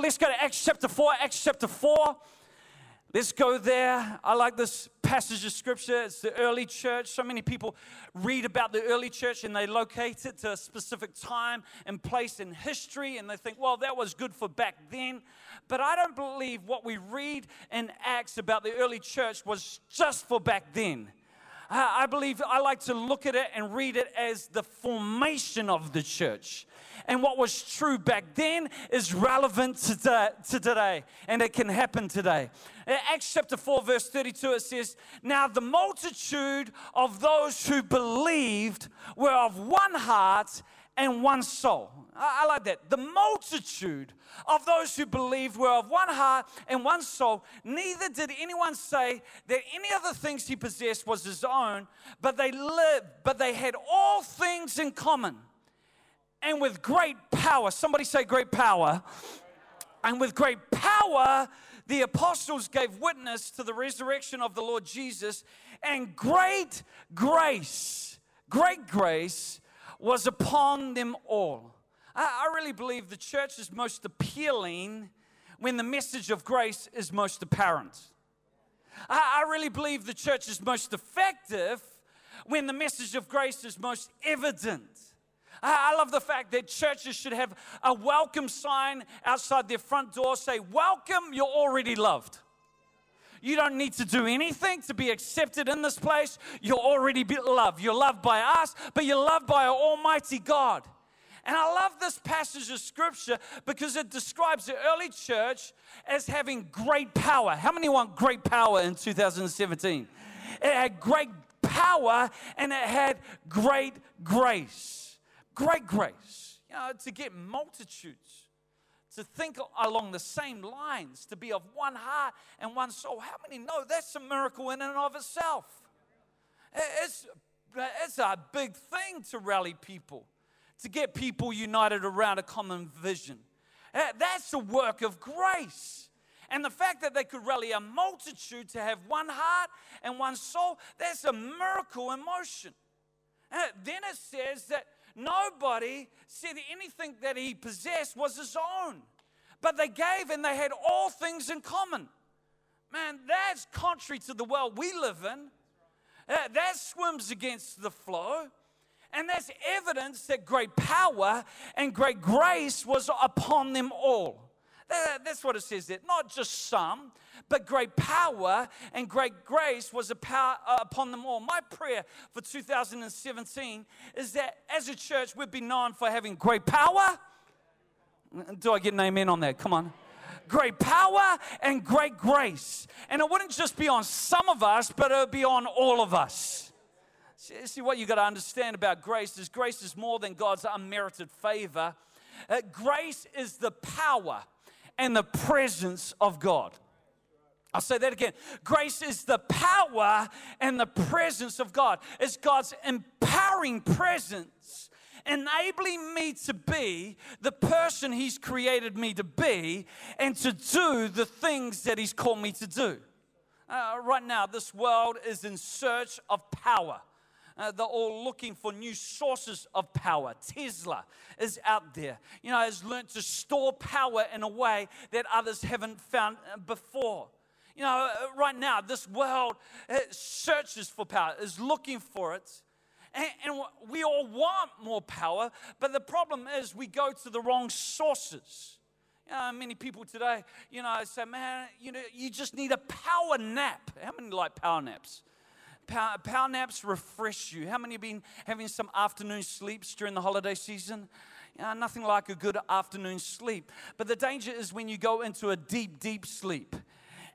Bible, let's go to Acts chapter 4. Acts chapter 4. Let's go there. I like this passage of scripture. It's the early church. So many people read about the early church and they locate it to a specific time and place in history and they think, well, that was good for back then. But I don't believe what we read in Acts about the early church was just for back then. I believe I like to look at it and read it as the formation of the church. And what was true back then is relevant to, today, and it can happen today. Acts chapter 4, verse 32, it says, Now the multitude of those who believed were of one heart and one soul. I, like that. The multitude of those who believed were of one heart and one soul. Neither did anyone say that any of the things he possessed was his own, but they lived, but they had all things in common. And with great power, somebody say great power. And with great power, the apostles gave witness to the resurrection of the Lord Jesus, and great grace, great grace was upon them all. I, I really believe the church is most appealing when the message of grace is most apparent. I, I really believe the church is most effective when the message of grace is most evident. I love the fact that churches should have a welcome sign outside their front door say, Welcome, you're already loved. You don't need to do anything to be accepted in this place. You're already loved. You're loved by us, but you're loved by our Almighty God. And I love this passage of scripture because it describes the early church as having great power. How many want great power in 2017? It had great power and it had great grace. Great grace. You know, to get multitudes to think along the same lines, to be of one heart and one soul. How many know that's a miracle in and of itself? It's, it's a big thing to rally people, to get people united around a common vision. Uh, that's the work of grace. And the fact that they could rally a multitude to have one heart and one soul, that's a miracle in motion. Uh, then it says that Nobody said anything that he possessed was his own, but they gave and they had all things in common. Man, that's contrary to the world we live in. Uh, that swims against the flow. And that's evidence that great power and great grace was upon them all. That's what it says there. Not just some, but great power and great grace was uh, upon them all. My prayer for 2017 is that as a church, we'd be known for having great power. Do I get an amen on that? Come on great power and great grace. And it wouldn't just be on some of us, but it would be on all of us. See, what you got to understand about grace is grace is more than God's unmerited favor. Uh, grace is the power and the presence of God. I'll say that again. Grace is the power and the presence of God. It's God's empowering presence, enabling me to be the person He's created me to be and to do the things that He's called me to do. Uh, right now, this world is in search of power. Uh, they're all looking for new sources of power. Tesla is out there, you know, has learned to store power in a way that others haven't found uh, before. You know, uh, right now, this world searches for power, is looking for it. And, and, we all want more power, but the problem is we go to the wrong sources. You know, many people today, you know, say, man, you know, you just need a power nap. How many like power naps? Power, power naps refresh you. How many have been having some afternoon sleeps during the holiday season? You know, nothing like a good afternoon sleep. But the danger is when you go into a deep, deep sleep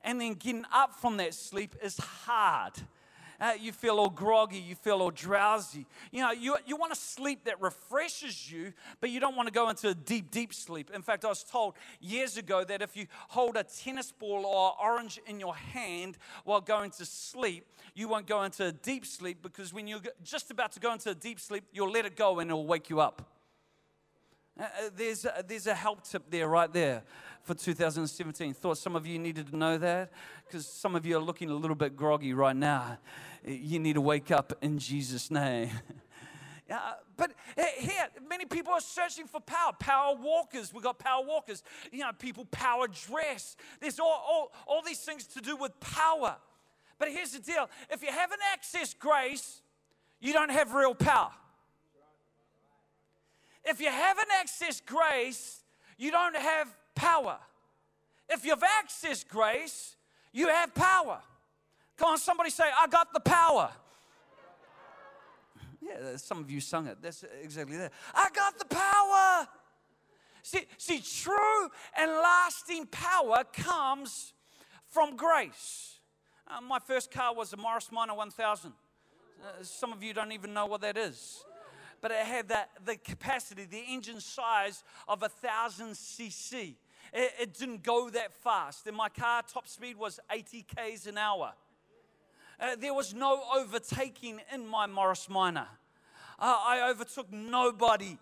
and then getting up from that sleep is hard. Uh, you feel all groggy, you feel all drowsy. You know, you, you want a sleep that refreshes you, but you don't want to go into a deep, deep sleep. In fact, I was told years ago that if you hold a tennis ball or orange in your hand while going to sleep, you won't go into a deep sleep because when you're just about to go into a deep sleep, you'll let it go and it'll wake you up. Uh, uh there's, a, there's a help tip there, right there for 2017. Thought some of you needed to know that because some of you are looking a little bit groggy right now. You need to wake up in Jesus' name. Uh, but here, many people are searching for power. Power walkers. We've got power walkers. You know, people power dress. There's all, all, all these things to do with power. But here's the deal if you haven't accessed grace, you don't have real power. If you haven't accessed grace, you don't have power. If you've accessed grace, you have power. Come on, somebody say, I got the power. Yeah, some of you sung it. That's exactly that. I got the power. See, see, true and lasting power comes from grace. Uh, my first car was a Morris Minor 1000. Uh, some of you don't even know what that is. But it had that, the capacity, the engine size of a 1000 cc. It, it didn't go that fast. In my car, top speed was 80 k's an hour. Uh, there was no overtaking in my Morris Minor. Uh, I overtook nobody.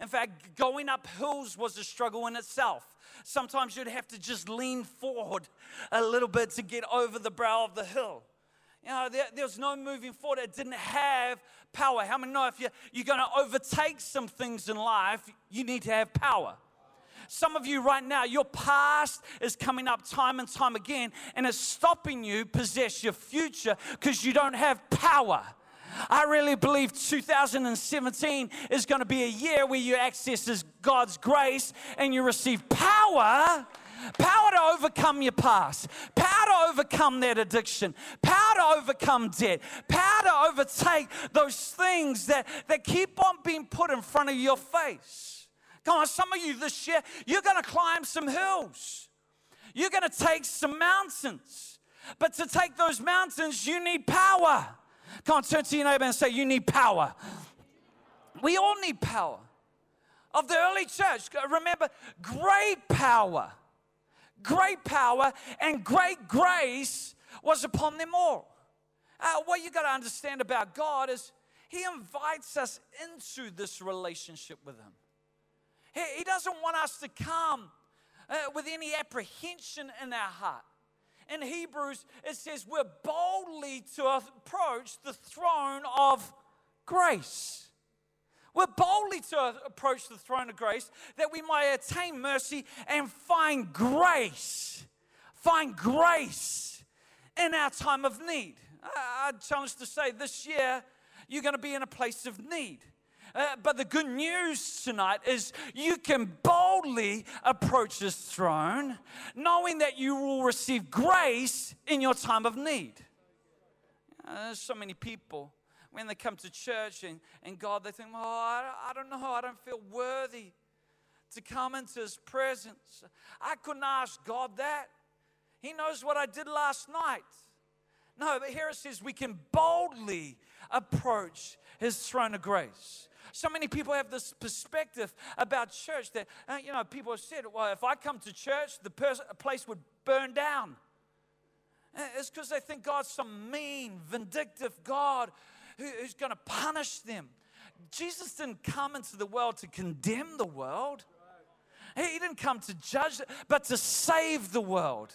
In fact, going up hills was a struggle in itself. Sometimes you'd have to just lean forward a little bit to get over the brow of the hill. You know, there, there was no moving forward. It didn't have power. How many know if you're, you're going to overtake some things in life, you need to have power? Some of you right now, your past is coming up time and time again and it's stopping you possess your future because you don't have power. I really believe 2017 is going to be a year where you access God's grace and you receive power power to overcome your past, power to overcome that addiction, power to overcome debt, power to overtake those things that, that keep on being put in front of your face. On, some of you this year, you're going to climb some hills. You're going to take some mountains. But to take those mountains, you need power. Come on, turn to your neighbor and say, You need power. We all need power. Of the early church, remember, great power, great power, and great grace was upon them all. Uh, what you got to understand about God is He invites us into this relationship with Him. He, doesn't want us to come uh, with any apprehension in our heart. In Hebrews, it says we're boldly to approach the throne of grace. We're boldly to approach the throne of grace that we might attain mercy and find grace. Find grace in our time of need. I challenge to say this year, you're going to be in a place of need. Uh, but the good news tonight is you can boldly approach this throne knowing that you will receive grace in your time of need. Uh, there's so many people when they come to church and, and God, they think, oh, I, I don't know, I don't feel worthy to come into His presence. I couldn't ask God that. He knows what I did last night. No, but here it says we can boldly approach His throne of grace. So many people have this perspective about church that, uh, you know, people have said, well, if I come to church, the pers- place would burn down. Uh, it's because they think God's some mean, vindictive God who, who's going to punish them. Jesus didn't come into the world to condemn the world. He didn't come to judge, but to save the world.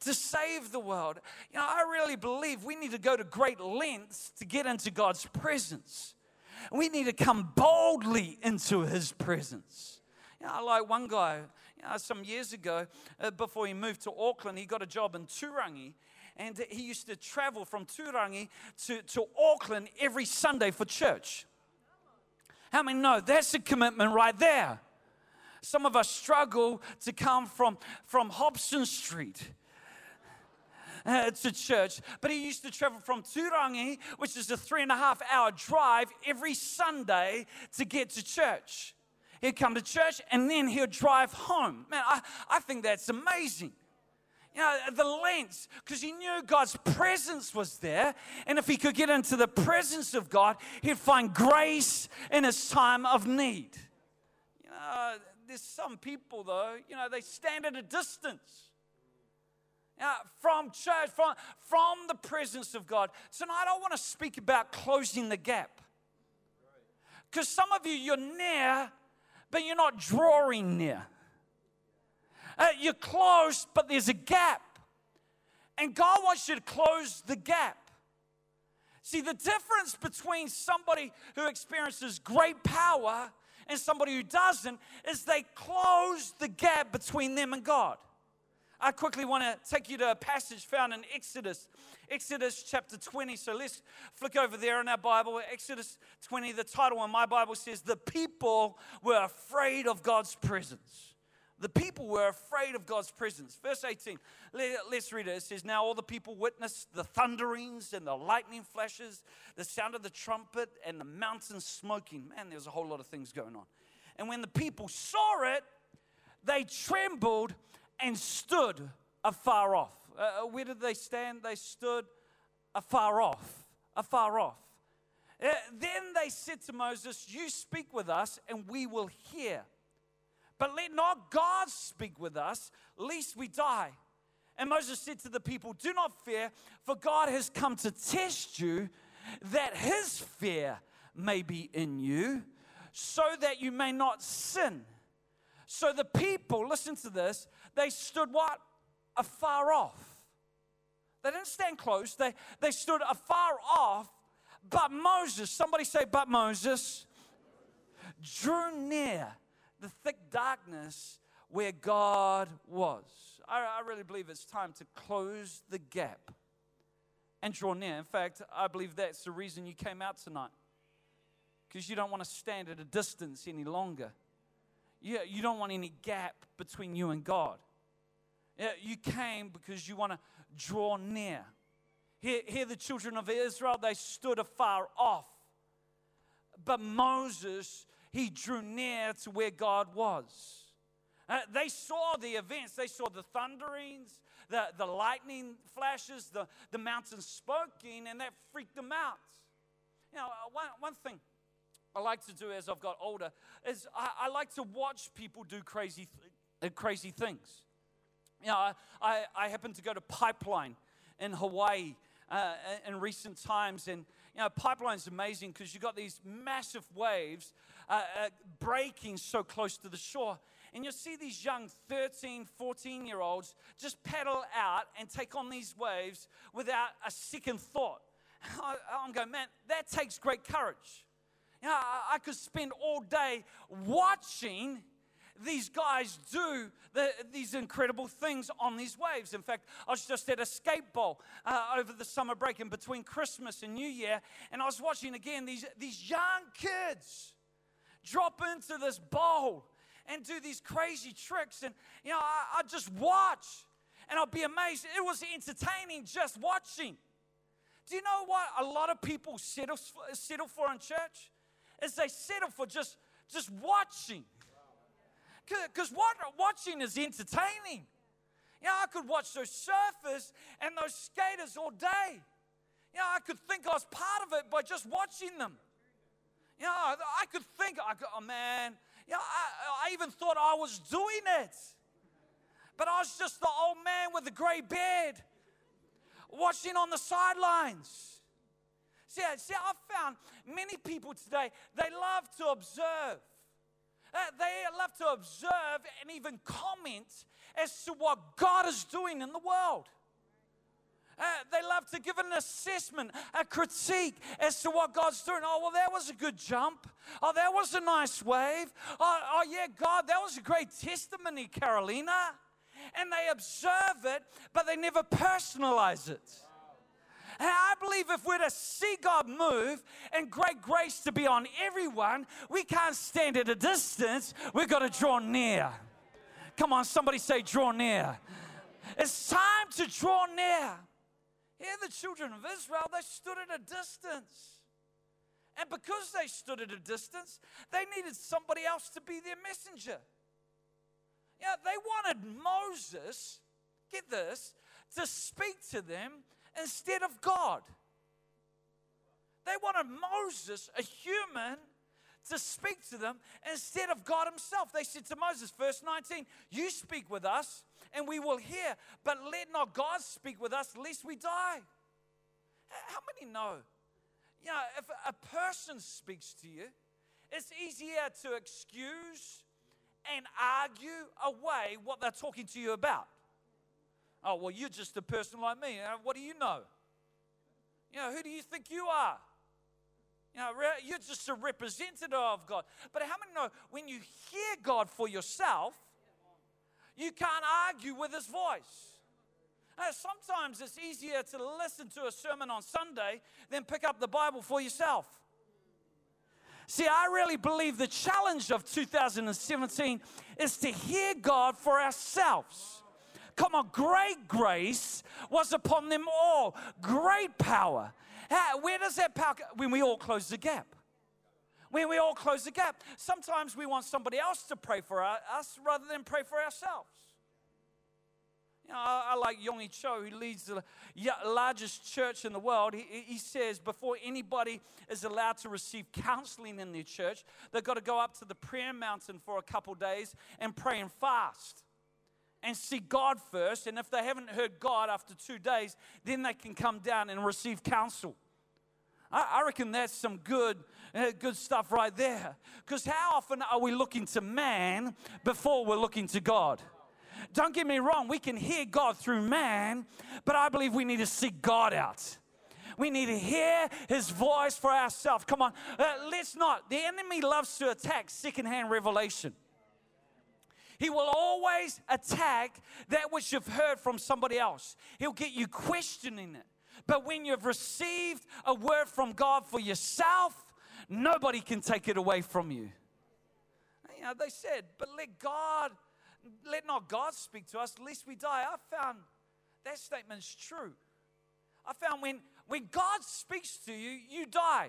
To save the world. You know, I really believe we need to go to great lengths to get into God's presence. We need to come boldly into his presence. You know, like one guy, you know, some years ago, uh, before he moved to Auckland, he got a job in Turangi. And he used to travel from Turangi to, to Auckland every Sunday for church. How many know that's a commitment right there? Some of us struggle to come from, from Hobson Street uh, to church, but he used to travel from Turangi, which is a three and a half hour drive, every Sunday to get to church. He'd come to church and then he'd drive home. Man, I, I think that's amazing. You know, the lengths, because he knew God's presence was there. And if he could get into the presence of God, he'd find grace in his time of need. You know, there's some people, though, you know, they stand at a distance uh, from church, from, from the presence of God. Tonight, I want to speak about closing the gap. Because some of you, you're near, but you're not drawing near. Uh, you're close, but there's a gap. And God wants you to close the gap. See, the difference between somebody who experiences great power and somebody who doesn't is they close the gap between them and God. I quickly want to take you to a passage found in Exodus, Exodus chapter 20. So let's flick over there in our Bible. Exodus 20, the title in my Bible says, The people were afraid of God's presence. The people were afraid of God's presence. Verse 18, let, us read it. It says, Now all the people witnessed the thunderings and the lightning flashes, the sound of the trumpet, and the mountain smoking. Man, there's a whole lot of things going on. And when the people saw it, they trembled and stood afar off. Uh, uh, where did they stand? They stood afar off. Afar off. Uh, then they said to Moses, You speak with us, and we will hear. But let not God speak with us, lest we die. And Moses said to the people, Do not fear, for God has come to test you, that his fear may be in you, so that you may not sin. So the people, listen to this, they stood what? Afar off. They didn't stand close, they, they stood afar off. But Moses, somebody say, but Moses, drew near the thick darkness where God was. I, I really believe it's time to close the gap and draw near. In fact, I believe that's the reason you came out tonight. Because you don't want to stand at a distance any longer. You, you don't want any gap between you and God. You came because you want to draw near. Here, here, the children of Israel, they stood afar off. But Moses he drew near to where God was. Uh, they saw the events, they saw the thunderings, the, the lightning flashes, the, the mountains spoking, and that freaked them out. You know, uh, one, one thing I like to do as I've got older is I, I like to watch people do crazy, th- uh, crazy things. You know, I, I, happened to go to Pipeline in Hawaii uh, in recent times, and you know, Pipeline's amazing because you've got these massive waves uh, uh, breaking so close to the shore. And you see these young 13, 14 year olds just paddle out and take on these waves without a second thought. I, am going, man, that takes great courage. You I, could spend all day watching these guys do the, these incredible things on these waves. In fact, I was just at a skate bowl uh, over the summer break and between Christmas and New Year, and I was watching again these, these young kids drop into this bowl and do these crazy tricks. And, you know, I, I just watch and I'll be amazed. It was entertaining just watching. Do you know what a lot of people settle, settle for in church? Is they settle for just, just watching. Because what, watching is entertaining. You know, I could watch those surfers and those skaters all day. You know, I could think I was part of it by just watching them. You know, I could think, I could, oh man, you know, I, I even thought I was doing it. But I was just the old man with the gray beard watching on the sidelines. See, see, I've found many people today, they love to observe. Uh, they love to observe and even comment as to what God is doing in the world. Uh, they love to give an assessment, a critique as to what God's doing. Oh, well, that was a good jump. Oh, that was a nice wave. Oh, oh yeah, God, that was a great testimony, Carolina. And they observe it, but they never personalize it. I believe if we're to see God move and great grace to be on everyone, we can't stand at a distance. We've got to draw near. Come on, somebody say, draw near. It's time to draw near. Here, the children of Israel, they stood at a distance. And because they stood at a distance, they needed somebody else to be their messenger. Yeah, they wanted Moses, get this, to speak to them instead of God. They wanted Moses, a human, to speak to them instead of God Himself. They said to Moses, verse 19, You speak with us and we will hear, but let not God speak with us lest we die. How many know? You know, if a person speaks to you, it's easier to excuse and argue away what they're talking to you about. Oh, well, you're just a person like me. Uh, what do you know? You know, who do you think you are? You know, you're just a representative of God. But how many know when you hear God for yourself, you can't argue with his voice? Now, sometimes it's easier to listen to a sermon on Sunday than pick up the Bible for yourself. See, I really believe the challenge of 2017 is to hear God for ourselves. Come on, great grace was upon them all, great power. Where does that power When we all close the gap. When we all close the gap. Sometimes we want somebody else to pray for us rather than pray for ourselves. You know, I, like Yonggi Cho, who leads the largest church in the world. He, he says before anybody is allowed to receive counseling in their church, they've got to go up to the prayer mountain for a couple days and pray and fast and see God first. And if they haven't heard God after two days, then they can come down and receive counsel. I, I reckon that's some good, uh, good stuff right there. Because how often are we looking to man before we're looking to God? Don't get me wrong, we can hear God through man, but I believe we need to seek God out. We need to hear his voice for ourselves. Come on, uh, let's not. The enemy loves to attack secondhand revelation. He will always attack that which you've heard from somebody else. He'll get you questioning it. But when you've received a word from God for yourself, nobody can take it away from you. You know, they said, but let God let not God speak to us, lest we die. I found that statement's true. I found when, when God speaks to you, you die.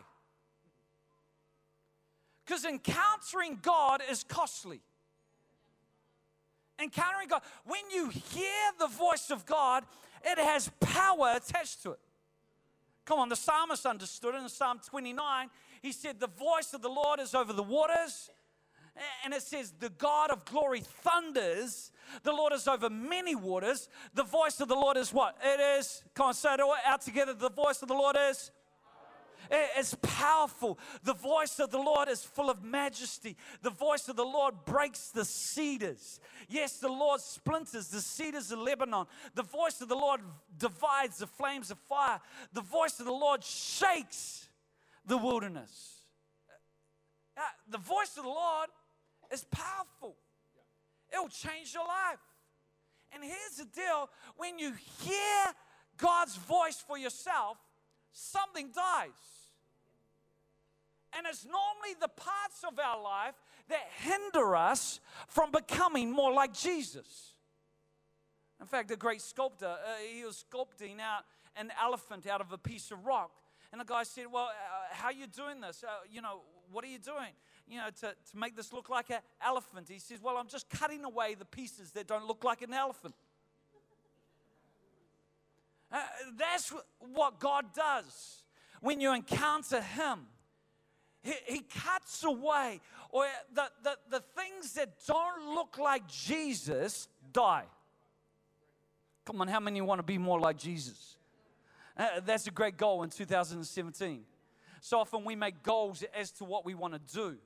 Because encountering God is costly. Encountering God, when you hear the voice of God, it has power attached to it. Come on, the psalmist understood it in Psalm 29. He said, The voice of the Lord is over the waters and it says, The God of glory thunders. The Lord is over many waters. The voice of the Lord is what? It is, come on, say it out together. The voice of the Lord is. It's powerful. The voice of the Lord is full of majesty. The voice of the Lord breaks the cedars. Yes, the Lord splinters the cedars of Lebanon. The voice of the Lord divides the flames of fire. The voice of the Lord shakes the wilderness. Uh, the voice of the Lord is powerful. It'll change your life. And here's the deal when you hear God's voice for yourself, something dies. And it's normally the parts of our life that hinder us from becoming more like Jesus. In fact, a great sculptor, uh, he was sculpting out an elephant out of a piece of rock. And the guy said, Well, uh, how are you doing this? Uh, you know, what are you doing? you know, to, to make this look like an elephant. He says, Well, I'm just cutting away the pieces that don't look like an elephant. Uh, that's what God does when you encounter Him. He, he cuts away, or the, the, the things that don't look like Jesus die. Come on, how many want to be more like Jesus? Uh, that's a great goal in 2017. So often we make goals as to what we want to do.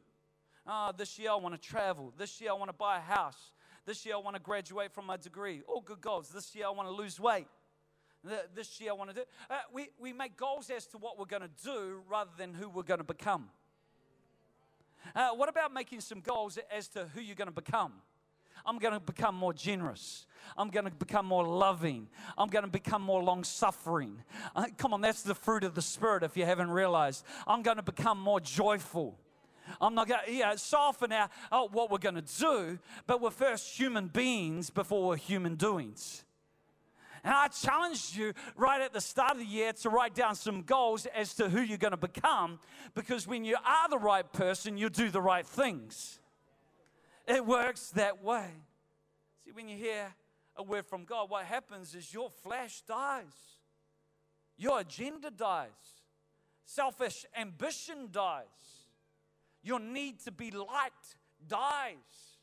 Oh, this year I want to travel. This year I want to buy a house. This year I want to graduate from my degree. All good goals. This year I want to lose weight. This year I want to do. Uh, we, we make goals as to what we're going to do rather than who we're going to become. Uh, what about making some goals as to who you're going to become? I'm going to become more generous. I'm going to become more loving. I'm going to become more long suffering. Uh, come on, that's the fruit of the Spirit if you haven't realized. I'm going to become more joyful. I'm not going to, yeah, soften our, oh, what we're going to do, but we're first human beings before we're human doings. And I challenged you right at the start of the year to write down some goals as to who you're going to become, because when you are the right person, you do the right things. It works that way. See, when you hear a word from God, what happens is your flesh dies, your agenda dies, selfish ambition dies your need to be liked dies.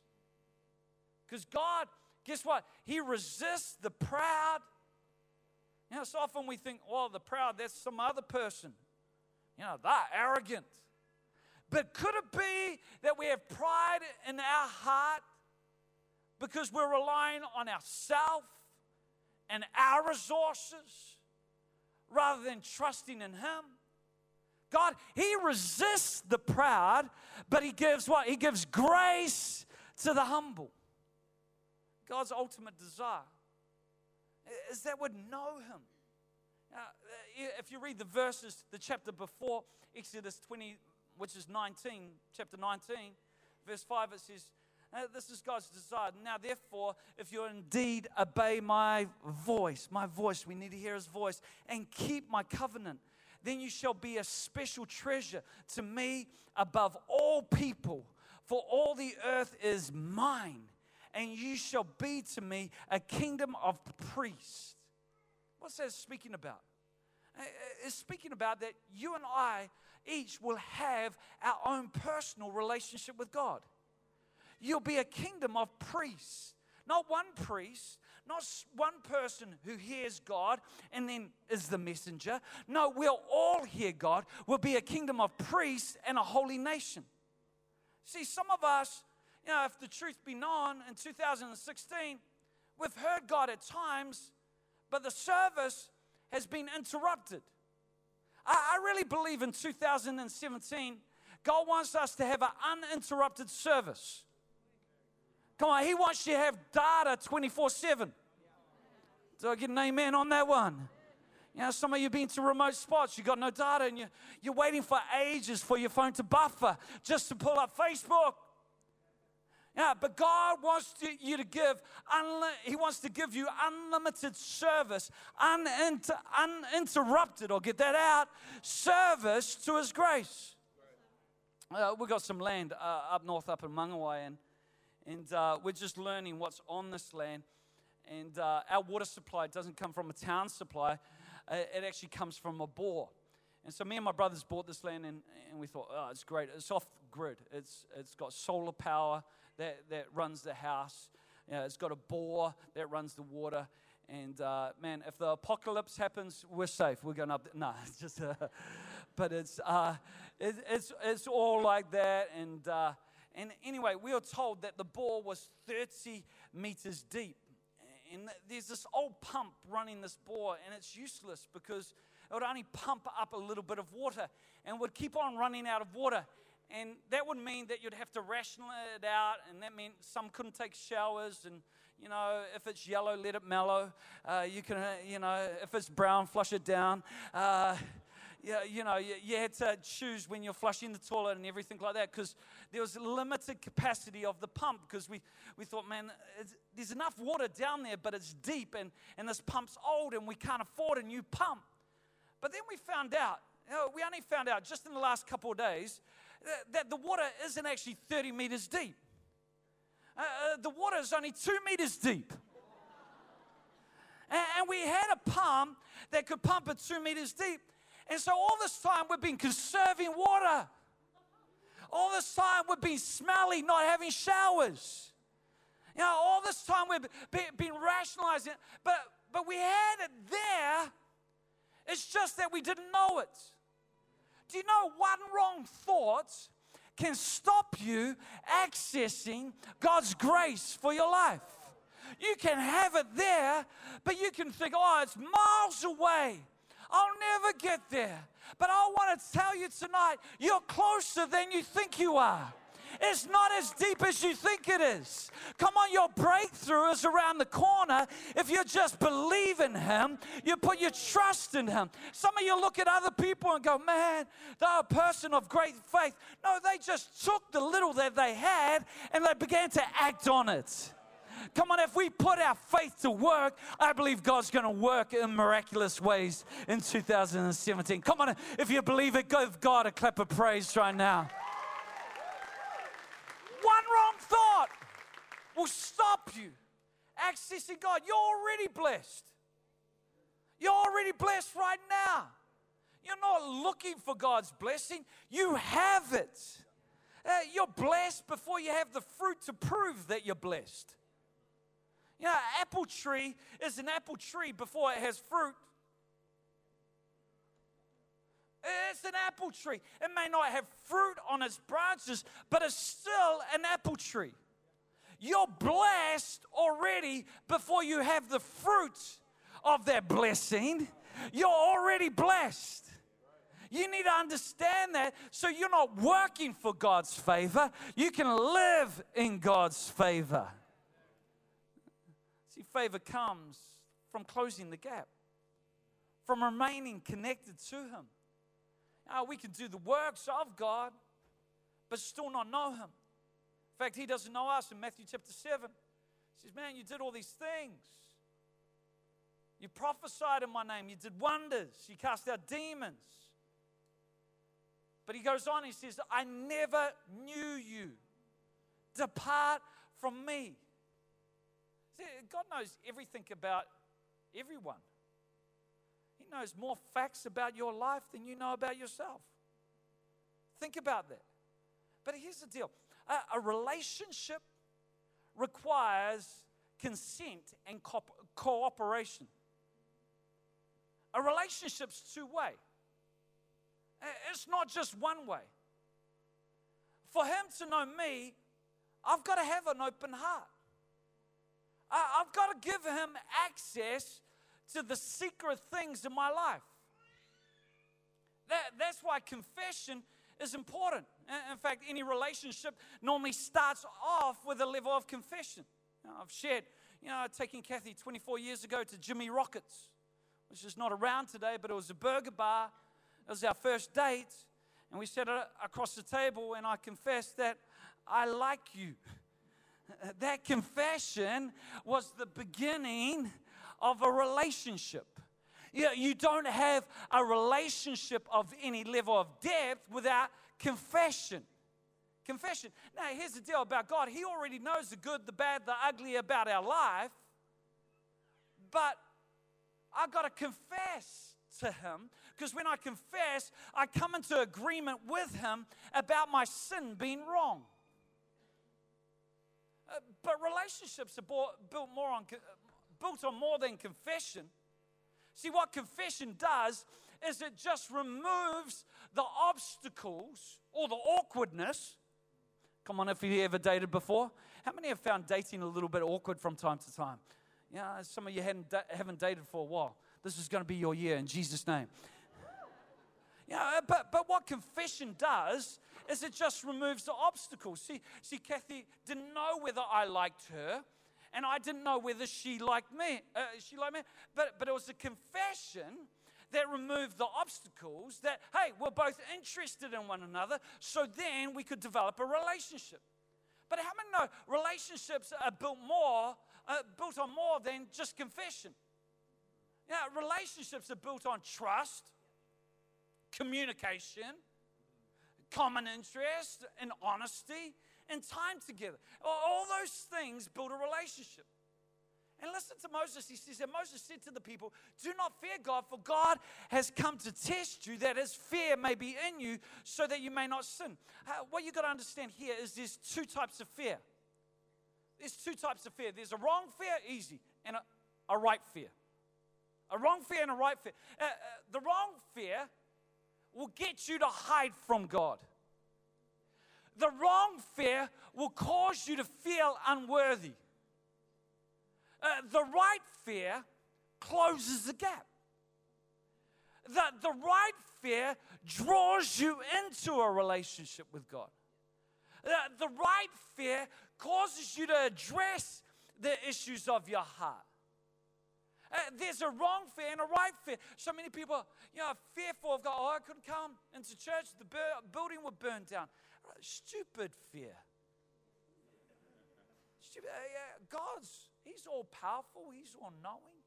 Because God, guess what? He resists the proud. You know, so often we think, oh, the proud, that's some other person. You know, they're arrogant. But could it be that we have pride in our heart because we're relying on ourselves and our resources rather than trusting in Him. God, He resists the proud, but He gives what? He gives grace to the humble. God's ultimate desire is that we know Him. Now, if you read the verses, the chapter before, Exodus 20, which is 19, chapter 19, verse 5, it says, this is God's desire. Now, therefore, if you indeed obey my voice, my voice, we need to hear his voice, and keep my covenant, then you shall be a special treasure to me above all people, for all the earth is mine, and you shall be to me a kingdom of priests. What's that speaking about? Uh, uh, it's speaking about that you and I each will have our own personal relationship with God. You'll be a kingdom of priests. Not one priest, not one person who hears God and then is the messenger. No, we'll all hear God. We'll be a kingdom of priests and a holy nation. See, some of us, you know, if the truth be known, in 2016, we've heard God at times, but the service has been interrupted. I, I really believe in 2017, God wants us to have an uninterrupted service. Come on, He wants you to have data 24 7. Do I get an amen on that one? You know, some of you have been to remote spots, you got no data, and you, you're waiting for ages for your phone to buffer just to pull up Facebook. Yeah, but God wants to, you to give, unli- He wants to give you unlimited service, uninter- uninterrupted, or get that out, service to His grace. Uh, we've got some land uh, up north, up in Mangawhai, and, and uh, we're just learning what's on this land. And uh, our water supply doesn't come from a town supply, uh, it actually comes from a bore. And so me and my brothers bought this land, and, and we thought, oh, it's great. It's off grid. It's, it's got solar power that, that runs the house. You know, it's got a bore that runs the water. And uh, man, if the apocalypse happens, we're safe. We're going up. There. No, it's just, uh, but it's, uh, it, it's, it's all like that. And, uh, and anyway, we were told that the bore was 30 meters deep. And there's this old pump running this bore, and it's useless because it would only pump up a little bit of water and would keep on running out of water. And that would mean that you'd have to ration it out, and that meant some couldn't take showers. And, you know, if it's yellow, let it mellow. Uh, you can, uh, you know, if it's brown, flush it down. Uh, yeah, you know, you, you, had to choose when you're flushing the toilet and everything like that because there was limited capacity of the pump because we, we thought, man, there's enough water down there, but it's deep and, and this pump's old and we can't afford a new pump. But then we found out, you know, we only found out just in the last couple of days that the water isn't actually 30 meters deep. Uh, uh, the water is only two meters deep. And, and we had a pump that could pump it two meters deep. And so all this time we've been conserving water. All this time we've been smelly, not having showers. You know, all this time we've been, been rationalizing but, but we had it there. It's just that we didn't know it. Do you know one wrong thought can stop you accessing God's grace for your life? You can have it there, but you can think, oh, it's miles away. I'll never get there. But I want to tell you tonight, you're closer than you think you are. It's not as deep as you think it is. Come on, your breakthrough is around the corner if you just believe in Him, you put your trust in Him. Some of you look at other people and go, man, they're a person of great faith. No, they just took the little that they had and they began to act on it. Come on, if we put our faith to work, I believe God's going to work in miraculous ways in 2017. Come on, if you believe it, give God a clap of praise right now. Wrong thought will stop you accessing God. You're already blessed. You're already blessed right now. You're not looking for God's blessing, you have it. Uh, you're blessed before you have the fruit to prove that you're blessed. You know, apple tree is an apple tree before it has fruit. It's an apple tree. It may not have fruit on its branches, but it's still an apple tree. You're blessed already before you have the fruit of that blessing. You're already blessed. You need to understand that so you're not working for God's favor. You can live in God's favor. See, favor comes from closing the gap, from remaining connected to Him. Now, we can do the works of God, but still not know Him. In fact, He doesn't know us in Matthew chapter 7. He says, Man, you did all these things. You prophesied in my name. You did wonders. You cast out demons. But he goes on, he says, I never knew you. Depart from me. See, God knows everything about everyone. Knows more facts about your life than you know about yourself. Think about that. But here's the deal a, a relationship requires consent and co- cooperation. A relationship's two way. It's not just one way. For him to know me, I've got to have an open heart. I've got to give him access to the secret things in my life. That, that's why confession is important. In fact, any relationship normally starts off with a level of confession. I've shared, you know, taking Kathy 24 years ago to Jimmy Rockets, which is not around today, but it was a burger bar. It was our first date, and we sat across the table, and I confessed that I like you. That confession was the beginning of a relationship. You, you don't have a relationship of any level of depth without confession. Confession. Now, here's the deal about God He already knows the good, the bad, the ugly about our life, but I've got to confess to Him because when I confess, I come into agreement with Him about my sin being wrong. Uh, but relationships are built more on built on more than confession. See, what confession does is it just removes the obstacles or the awkwardness. Come on, if you ever dated before, how many have found dating a little bit awkward from time to time? Yeah, some of you haven't dated for a while. This is going to be your year in Jesus' name. Yeah, uh, but, but what confession does is it just removes the obstacles. See, see, Kathy didn't know whether I liked her and I didn't know whether she liked me. Uh, she liked me, but but it was a confession that removed the obstacles. That hey, we're both interested in one another, so then we could develop a relationship. But how many know relationships are built more, uh, built on more than just confession? Yeah, relationships are built on trust, communication, common interest, and honesty and time together. All those things build a relationship. And listen to Moses. He says that Moses said to the people, Do not fear God, for God has come to test you, that his fear may be in you, so that you may not sin. What you've got to understand here is there's two types of fear. There's two types of fear. There's a wrong fear, easy, and a, a right fear. A wrong fear and a right fear. Uh, uh, the wrong fear will get you to hide from God. The wrong fear will cause you to feel unworthy. Uh, the right fear closes the gap. The, the right fear draws you into a relationship with God. The, the right fear causes you to address the issues of your heart. Uh, there's a wrong fear and a right fear. So many people, you know, are fearful of God. Oh, I couldn't come into church. The building would burn down. Stupid fear. Stupid. Uh, yeah, God's, He's all powerful, He's all knowing.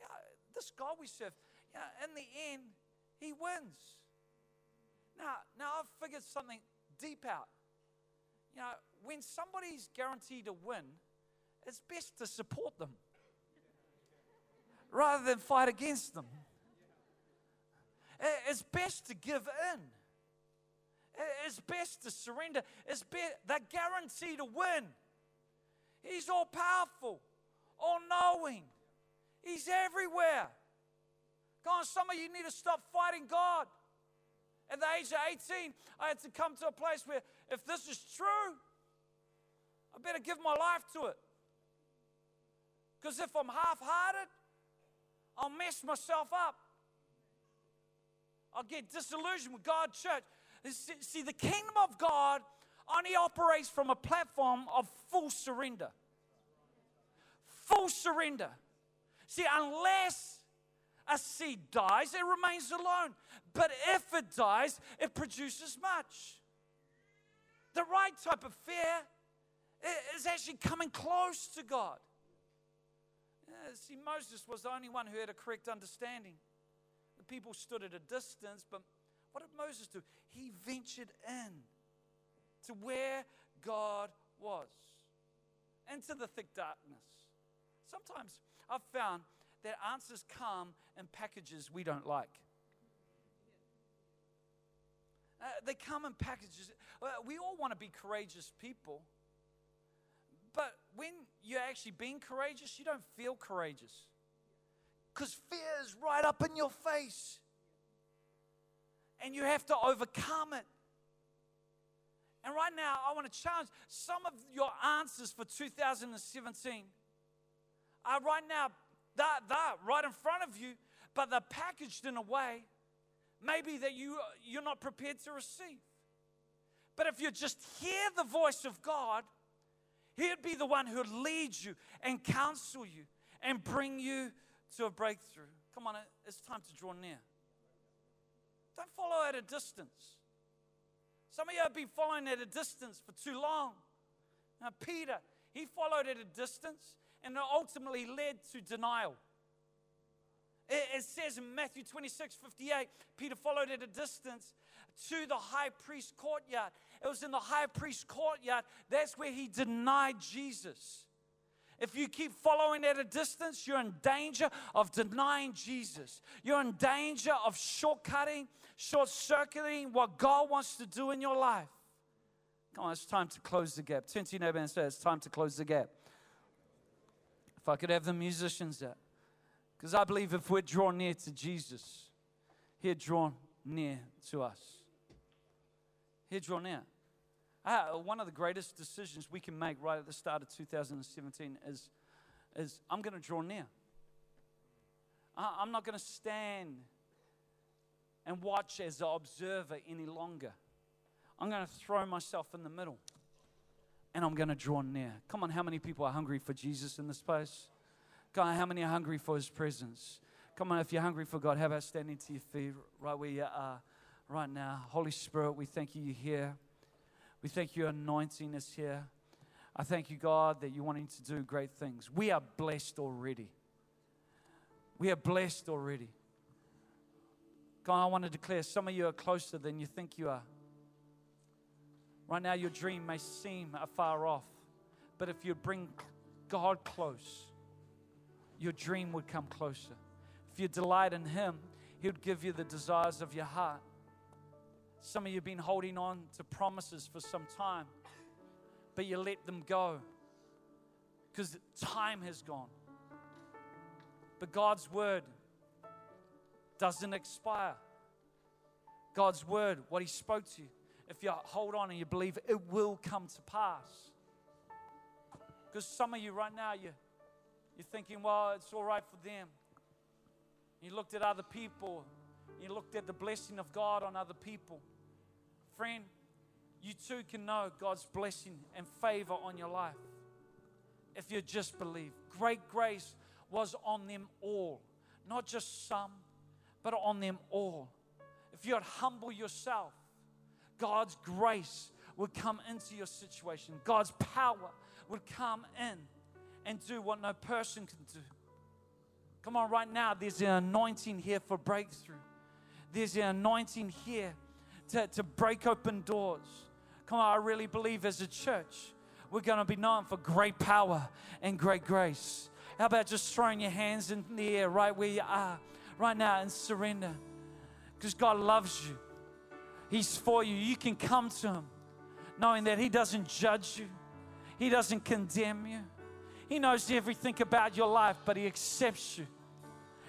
Yeah, this God we serve, yeah, in the end, He wins. Now, now I've figured something deep out. You know, when somebody's guaranteed to win, it's best to support them rather than fight against them. It's best to give in. It's best to surrender. It's be- the guarantee to win. He's all powerful, all knowing. He's everywhere. On, some of you need to stop fighting God. At the age of 18, I had to come to a place where if this is true, I better give my life to it. Because if I'm half hearted, I'll mess myself up. I'll get disillusioned with God, church. See, the kingdom of God only operates from a platform of full surrender. Full surrender. See, unless a seed dies, it remains alone. But if it dies, it produces much. The right type of fear is actually coming close to God. see, Moses was the only one who had a correct understanding. The people stood at a distance, but what did Moses do? He ventured in to where God was, into the thick darkness. Sometimes I've found that answers come in packages we don't like. Uh, they come in packages. Uh, we all want to be courageous people. But when you're actually being courageous, you don't feel courageous. Because fear is right up in your face. And you have to overcome it. And right now, I want to challenge some of your answers for 2017 are uh, right now, that, that, right in front of you, but they're packaged in a way maybe that you, you're not prepared to receive. But if you just hear the voice of God, He'd be the one who'd lead you and counsel you and bring you to a breakthrough. Come on, it's time to draw near. Don't follow at a distance. Some of you have been following at a distance for too long. Now, Peter, he followed at a distance and it ultimately led to denial. It, says in Matthew 26 58, Peter followed at a distance to the high priest courtyard. It was in the high priest courtyard, that's where he denied Jesus. If you keep following at a distance, you're in danger of denying Jesus. You're in danger of shortcutting, short circuiting what God wants to do in your life. Come on, it's time to close the gap. Turn to your neighbor and say, It's time to close the gap. If I could have the musicians there. Because I believe if we're drawn near to Jesus, He'll draw near to us. He'll draw near. Uh, one of the greatest decisions we can make right at the start of 2017 is, is I'm going to draw near. I, I'm not going to stand and watch as an observer any longer. I'm going to throw myself in the middle and I'm going to draw near. Come on, how many people are hungry for Jesus in this place? On, how many are hungry for his presence? Come on, if you're hungry for God, have about standing to your feet right where you are right now? Holy Spirit, we thank you you're here. We thank you anointing us here. I thank you, God, that you're wanting to do great things. We are blessed already. We are blessed already. God, I want to declare some of you are closer than you think you are. Right now, your dream may seem afar off, but if you bring God close, your dream would come closer. If you delight in Him, He would give you the desires of your heart. Some of you have been holding on to promises for some time, but you let them go because time has gone. But God's word doesn't expire. God's word, what He spoke to you, if you hold on and you believe it will come to pass. Because some of you right now, you, you're thinking, well, it's all right for them. You looked at other people, you looked at the blessing of God on other people. Friend, you too can know God's blessing and favor on your life if you just believe. Great grace was on them all, not just some, but on them all. If you'd humble yourself, God's grace would come into your situation. God's power would come in and do what no person can do. Come on, right now, there's an anointing here for breakthrough. There's an anointing here to, to break open doors. Come on, I really believe as a church, we're going to be known for great power and great grace. How about just throwing your hands in the air right where you are right now and surrender? Because God loves you, He's for you. You can come to Him knowing that He doesn't judge you, He doesn't condemn you. He knows everything about your life, but He accepts you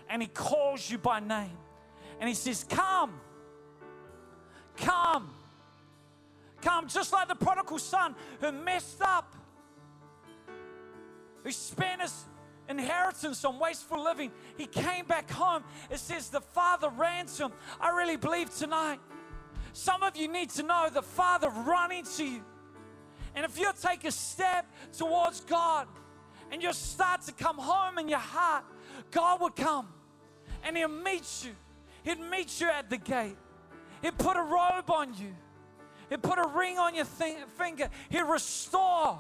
and He calls you by name. And He says, Come. Come. Come, just like the prodigal son who messed up, who spent his inheritance on wasteful living. He came back home. It says the Father ran to him. I really believe tonight. Some of you need to know the Father running to you. And if you take a step towards God and you start to come home in your heart, God will come and He'll meet you. He'd meet you at the gate. He put a robe on you. He put a ring on your th- finger. He'd restore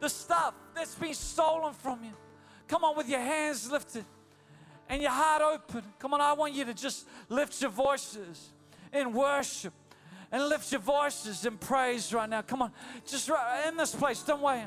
the stuff that's been stolen from you. Come on, with your hands lifted and your heart open. Come on, I want you to just lift your voices in worship and lift your voices in praise right now. Come on, just right in this place. Don't wait.